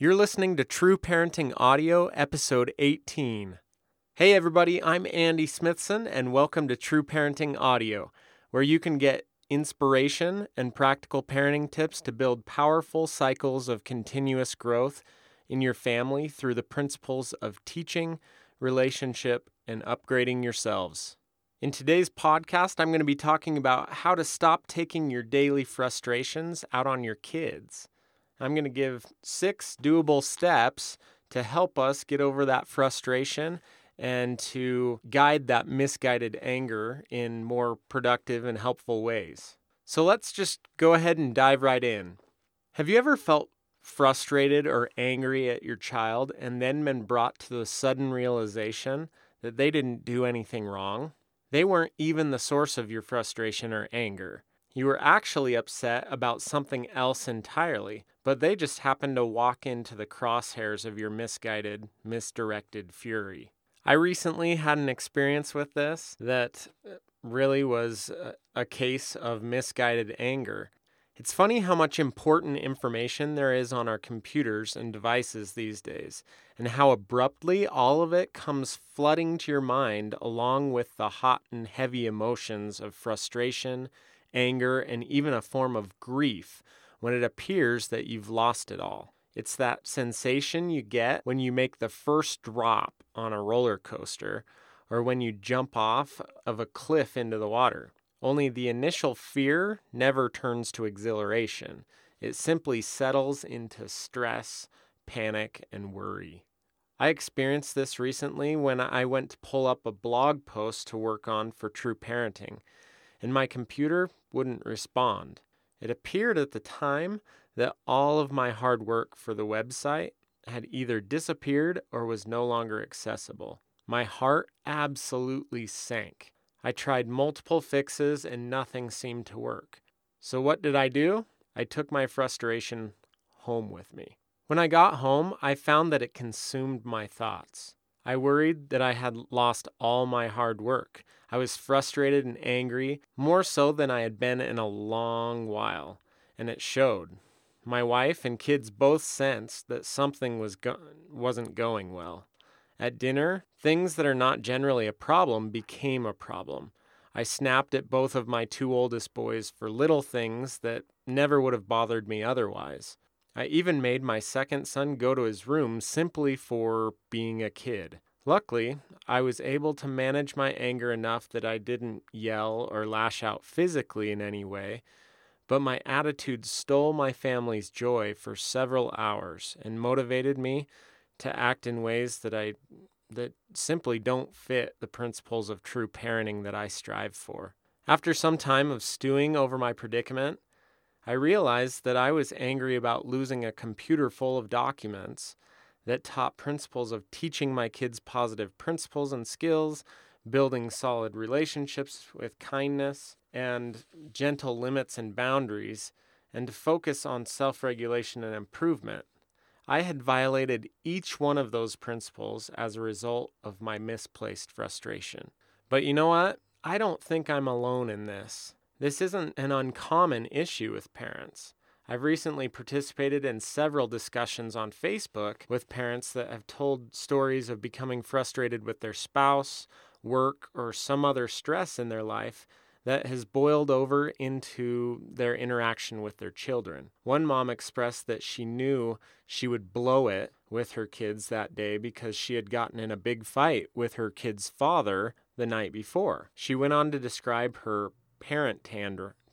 You're listening to True Parenting Audio, episode 18. Hey, everybody, I'm Andy Smithson, and welcome to True Parenting Audio, where you can get inspiration and practical parenting tips to build powerful cycles of continuous growth in your family through the principles of teaching, relationship, and upgrading yourselves. In today's podcast, I'm going to be talking about how to stop taking your daily frustrations out on your kids. I'm going to give six doable steps to help us get over that frustration and to guide that misguided anger in more productive and helpful ways. So let's just go ahead and dive right in. Have you ever felt frustrated or angry at your child and then been brought to the sudden realization that they didn't do anything wrong? They weren't even the source of your frustration or anger. You were actually upset about something else entirely, but they just happened to walk into the crosshairs of your misguided, misdirected fury. I recently had an experience with this that uh, really was a case of misguided anger. It's funny how much important information there is on our computers and devices these days, and how abruptly all of it comes flooding to your mind along with the hot and heavy emotions of frustration anger, and even a form of grief when it appears that you've lost it all. It's that sensation you get when you make the first drop on a roller coaster or when you jump off of a cliff into the water. Only the initial fear never turns to exhilaration. It simply settles into stress, panic, and worry. I experienced this recently when I went to pull up a blog post to work on for True Parenting and my computer wouldn't respond. It appeared at the time that all of my hard work for the website had either disappeared or was no longer accessible. My heart absolutely sank. I tried multiple fixes and nothing seemed to work. So, what did I do? I took my frustration home with me. When I got home, I found that it consumed my thoughts. I worried that I had lost all my hard work. I was frustrated and angry, more so than I had been in a long while, and it showed. My wife and kids both sensed that something was go- wasn't going well. At dinner, things that are not generally a problem became a problem. I snapped at both of my two oldest boys for little things that never would have bothered me otherwise. I even made my second son go to his room simply for being a kid. Luckily, I was able to manage my anger enough that I didn't yell or lash out physically in any way, but my attitude stole my family's joy for several hours and motivated me to act in ways that I that simply don't fit the principles of true parenting that I strive for. After some time of stewing over my predicament, I realized that I was angry about losing a computer full of documents that taught principles of teaching my kids positive principles and skills, building solid relationships with kindness and gentle limits and boundaries, and to focus on self regulation and improvement. I had violated each one of those principles as a result of my misplaced frustration. But you know what? I don't think I'm alone in this. This isn't an uncommon issue with parents. I've recently participated in several discussions on Facebook with parents that have told stories of becoming frustrated with their spouse, work, or some other stress in their life that has boiled over into their interaction with their children. One mom expressed that she knew she would blow it with her kids that day because she had gotten in a big fight with her kid's father the night before. She went on to describe her parent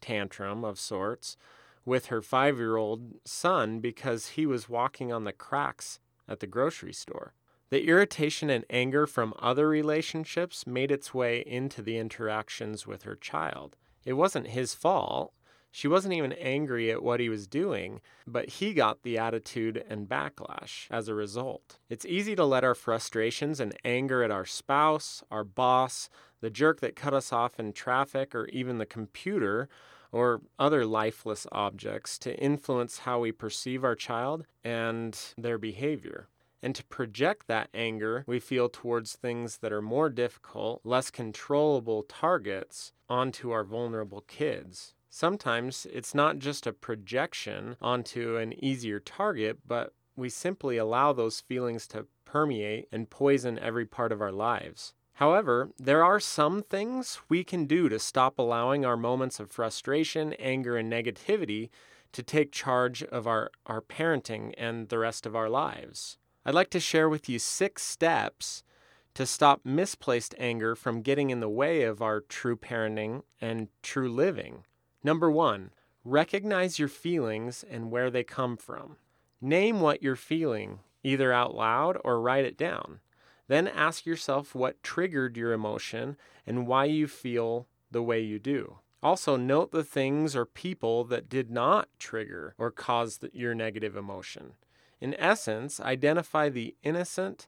tantrum of sorts with her five year old son because he was walking on the cracks at the grocery store. The irritation and anger from other relationships made its way into the interactions with her child. It wasn't his fault. She wasn't even angry at what he was doing, but he got the attitude and backlash as a result. It's easy to let our frustrations and anger at our spouse, our boss, the jerk that cut us off in traffic, or even the computer or other lifeless objects to influence how we perceive our child and their behavior. And to project that anger we feel towards things that are more difficult, less controllable targets onto our vulnerable kids. Sometimes it's not just a projection onto an easier target, but we simply allow those feelings to permeate and poison every part of our lives. However, there are some things we can do to stop allowing our moments of frustration, anger, and negativity to take charge of our, our parenting and the rest of our lives. I'd like to share with you six steps to stop misplaced anger from getting in the way of our true parenting and true living. Number one, recognize your feelings and where they come from. Name what you're feeling, either out loud or write it down. Then ask yourself what triggered your emotion and why you feel the way you do. Also, note the things or people that did not trigger or cause your negative emotion. In essence, identify the innocent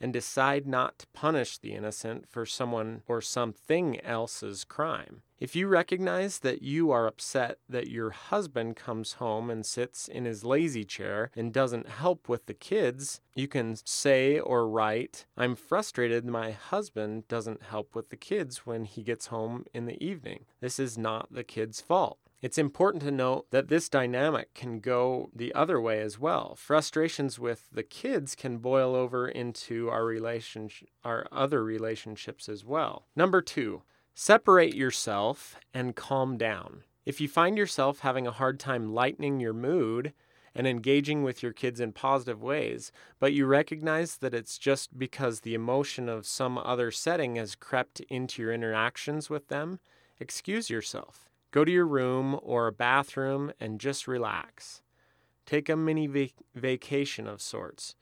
and decide not to punish the innocent for someone or something else's crime. If you recognize that you are upset that your husband comes home and sits in his lazy chair and doesn't help with the kids, you can say or write, I'm frustrated my husband doesn't help with the kids when he gets home in the evening. This is not the kid's fault. It's important to note that this dynamic can go the other way as well. Frustrations with the kids can boil over into our relationship, our other relationships as well. Number 2, separate yourself and calm down. If you find yourself having a hard time lightening your mood and engaging with your kids in positive ways, but you recognize that it's just because the emotion of some other setting has crept into your interactions with them, excuse yourself. Go to your room or a bathroom and just relax. Take a mini vac- vacation of sorts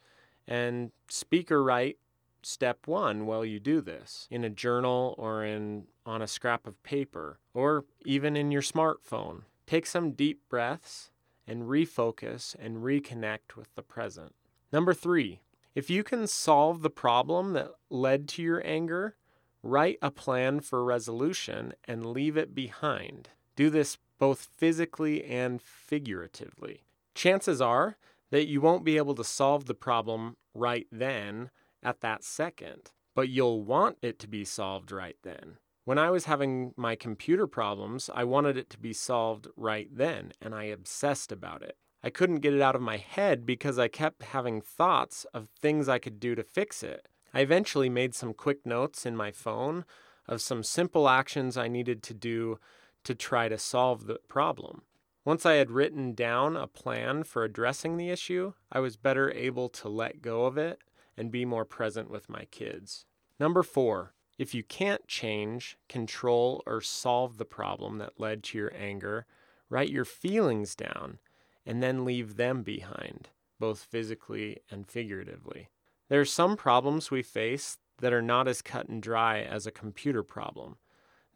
and speak or write step 1 while you do this in a journal or in on a scrap of paper or even in your smartphone. Take some deep breaths and refocus and reconnect with the present. Number 3, if you can solve the problem that led to your anger, write a plan for resolution and leave it behind. Do this both physically and figuratively. Chances are that you won't be able to solve the problem right then at that second, but you'll want it to be solved right then. When I was having my computer problems, I wanted it to be solved right then, and I obsessed about it. I couldn't get it out of my head because I kept having thoughts of things I could do to fix it. I eventually made some quick notes in my phone of some simple actions I needed to do to try to solve the problem. Once I had written down a plan for addressing the issue, I was better able to let go of it and be more present with my kids. Number four, if you can't change, control, or solve the problem that led to your anger, write your feelings down and then leave them behind, both physically and figuratively. There are some problems we face that are not as cut and dry as a computer problem.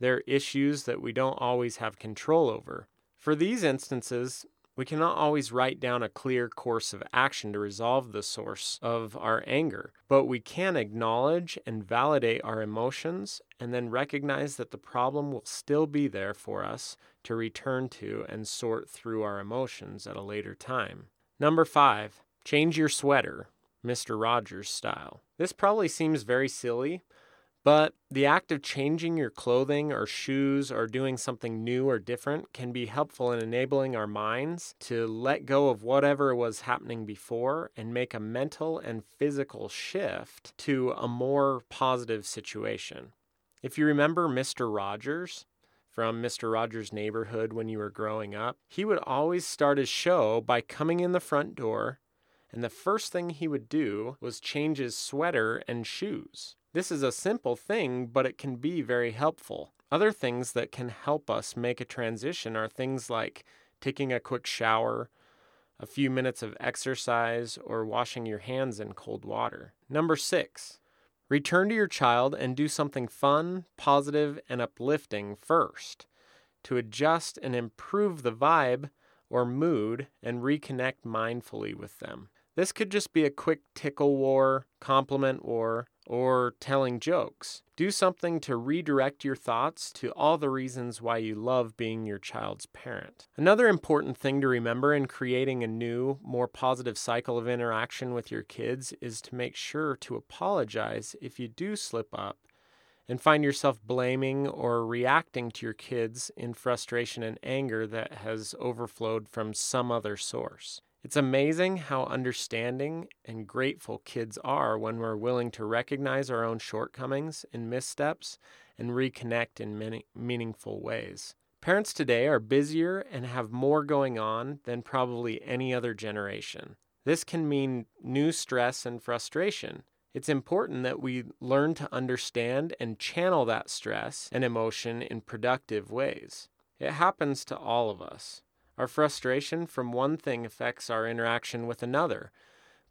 There are issues that we don't always have control over. For these instances, we cannot always write down a clear course of action to resolve the source of our anger, but we can acknowledge and validate our emotions and then recognize that the problem will still be there for us to return to and sort through our emotions at a later time. Number five, change your sweater, Mr. Rogers style. This probably seems very silly, but the act of changing your clothing or shoes or doing something new or different can be helpful in enabling our minds to let go of whatever was happening before and make a mental and physical shift to a more positive situation. If you remember Mr. Rogers, from Mr. Rogers' neighborhood when you were growing up, he would always start his show by coming in the front door, and the first thing he would do was change his sweater and shoes. This is a simple thing, but it can be very helpful. Other things that can help us make a transition are things like taking a quick shower, a few minutes of exercise, or washing your hands in cold water. Number six, return to your child and do something fun, positive, and uplifting first to adjust and improve the vibe or mood and reconnect mindfully with them. This could just be a quick tickle war, compliment war, or telling jokes. Do something to redirect your thoughts to all the reasons why you love being your child's parent. Another important thing to remember in creating a new, more positive cycle of interaction with your kids is to make sure to apologize if you do slip up and find yourself blaming or reacting to your kids in frustration and anger that has overflowed from some other source. It's amazing how understanding and grateful kids are when we're willing to recognize our own shortcomings and missteps and reconnect in many meaningful ways. Parents today are busier and have more going on than probably any other generation. This can mean new stress and frustration. It's important that we learn to understand and channel that stress and emotion in productive ways. It happens to all of us. Our frustration from one thing affects our interaction with another.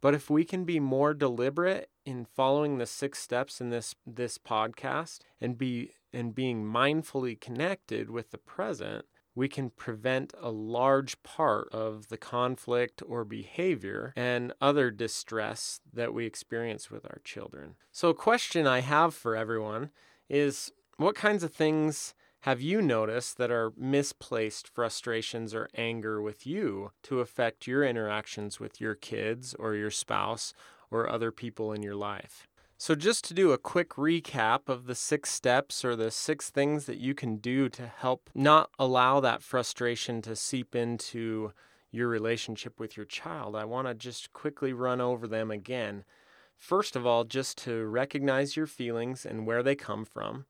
But if we can be more deliberate in following the six steps in this this podcast and be and being mindfully connected with the present, we can prevent a large part of the conflict or behavior and other distress that we experience with our children. So, a question I have for everyone is what kinds of things have you noticed that are misplaced frustrations or anger with you to affect your interactions with your kids or your spouse or other people in your life? So, just to do a quick recap of the six steps or the six things that you can do to help not allow that frustration to seep into your relationship with your child, I want to just quickly run over them again. First of all, just to recognize your feelings and where they come from.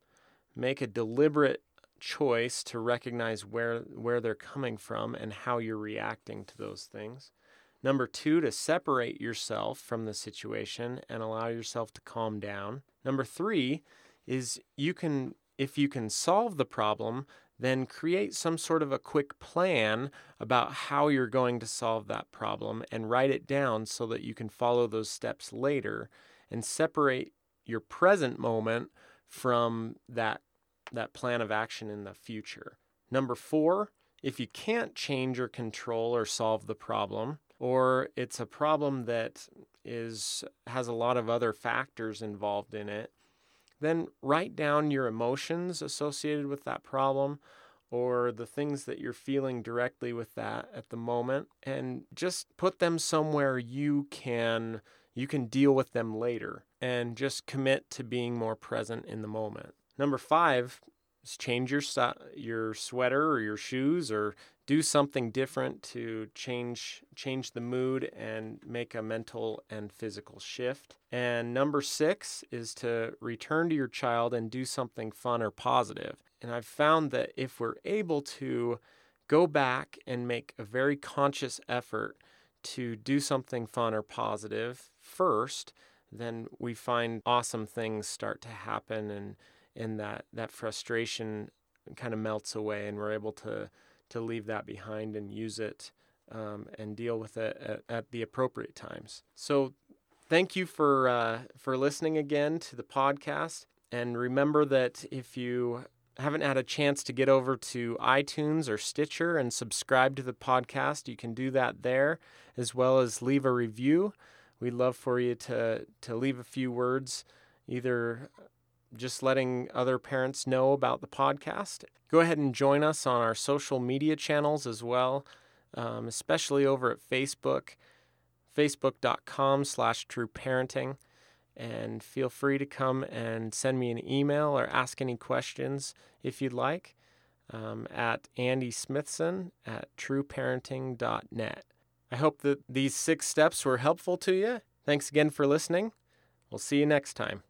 Make a deliberate choice to recognize where where they're coming from and how you're reacting to those things. Number 2 to separate yourself from the situation and allow yourself to calm down. Number 3 is you can if you can solve the problem, then create some sort of a quick plan about how you're going to solve that problem and write it down so that you can follow those steps later and separate your present moment from that that plan of action in the future. Number four, if you can't change or control or solve the problem, or it's a problem that is has a lot of other factors involved in it, then write down your emotions associated with that problem or the things that you're feeling directly with that at the moment and just put them somewhere you can you can deal with them later and just commit to being more present in the moment. Number five is change your your sweater or your shoes or do something different to change change the mood and make a mental and physical shift. And number 6 is to return to your child and do something fun or positive. And I've found that if we're able to go back and make a very conscious effort to do something fun or positive first, then we find awesome things start to happen and and that that frustration kind of melts away, and we're able to to leave that behind and use it um, and deal with it at, at, the appropriate times. So, thank you for uh, for listening again to the podcast, and remember that if you haven't had a chance to get over to iTunes or Stitcher and subscribe to the podcast, you can do that there, as well as leave a review. We'd love for you to to leave a few words, either just letting other parents know about the podcast. Go ahead and join us on our social media channels as well, um, especially over at Facebook, facebook.com slash true parenting. And feel free to come and send me an email or ask any questions if you'd like um, at Andy at trueparenting.net. I hope that these six steps were helpful to you. Thanks again for listening. We'll see you next time.